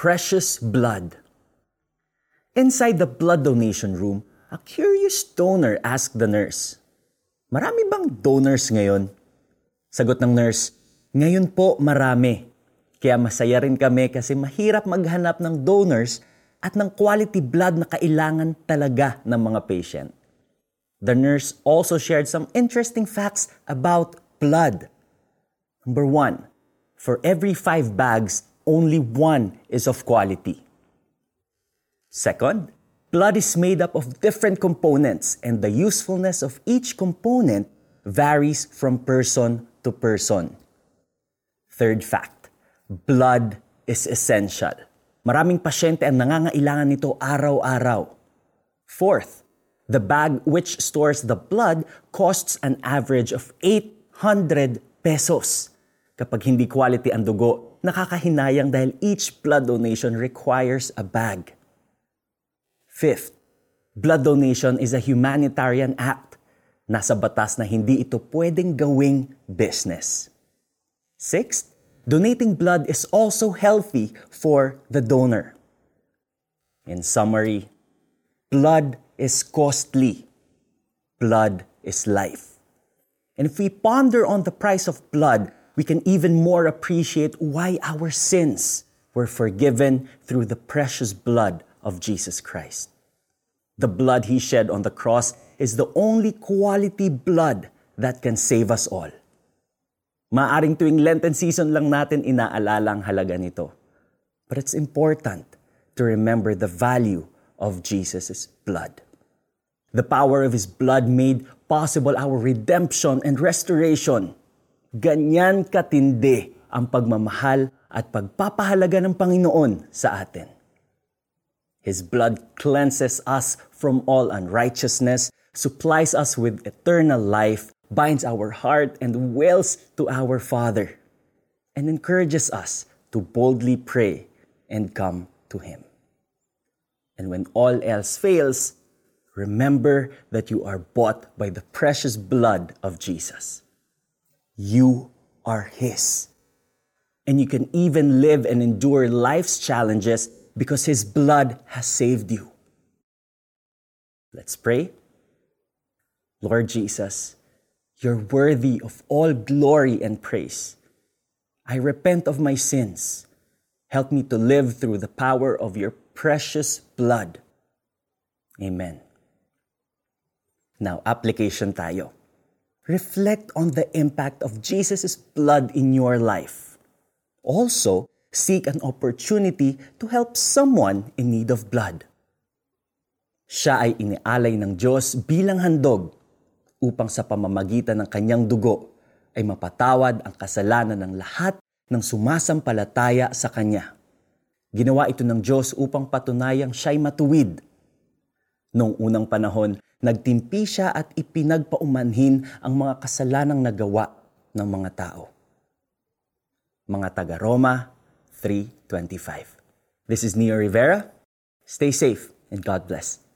precious blood. Inside the blood donation room, a curious donor asked the nurse, Marami bang donors ngayon? Sagot ng nurse, Ngayon po marami. Kaya masaya rin kami kasi mahirap maghanap ng donors at ng quality blood na kailangan talaga ng mga patient. The nurse also shared some interesting facts about blood. Number one, for every five bags, only one is of quality. Second, blood is made up of different components, and the usefulness of each component varies from person to person. Third fact, blood is essential. Maraming pasyente ang nangangailangan nito araw-araw. Fourth, the bag which stores the blood costs an average of 800 pesos. Kapag hindi quality ang dugo, nakakahinayang dahil each blood donation requires a bag. Fifth, blood donation is a humanitarian act. Nasa batas na hindi ito pwedeng gawing business. Sixth, donating blood is also healthy for the donor. In summary, blood is costly. Blood is life. And if we ponder on the price of blood, we can even more appreciate why our sins were forgiven through the precious blood of Jesus Christ. The blood he shed on the cross is the only quality blood that can save us all. Maaring tuwing Lenten season lang natin inaalala ang halaga nito. But it's important to remember the value of Jesus' blood. The power of His blood made possible our redemption and restoration. Ganyan katindi ang pagmamahal at pagpapahalaga ng Panginoon sa atin. His blood cleanses us from all unrighteousness, supplies us with eternal life, binds our heart and wills to our Father, and encourages us to boldly pray and come to Him. And when all else fails, remember that you are bought by the precious blood of Jesus. You are His. And you can even live and endure life's challenges because His blood has saved you. Let's pray. Lord Jesus, you're worthy of all glory and praise. I repent of my sins. Help me to live through the power of your precious blood. Amen. Now, application tayo. Reflect on the impact of Jesus' blood in your life. Also, seek an opportunity to help someone in need of blood. Siya ay inialay ng Diyos bilang handog upang sa pamamagitan ng kanyang dugo ay mapatawad ang kasalanan ng lahat ng sumasampalataya sa Kanya. Ginawa ito ng Diyos upang patunayang siya'y matuwid. Noong unang panahon, nagtimpi siya at ipinagpaumanhin ang mga kasalanang nagawa ng mga tao. Mga taga Roma 3.25 This is Neo Rivera. Stay safe and God bless.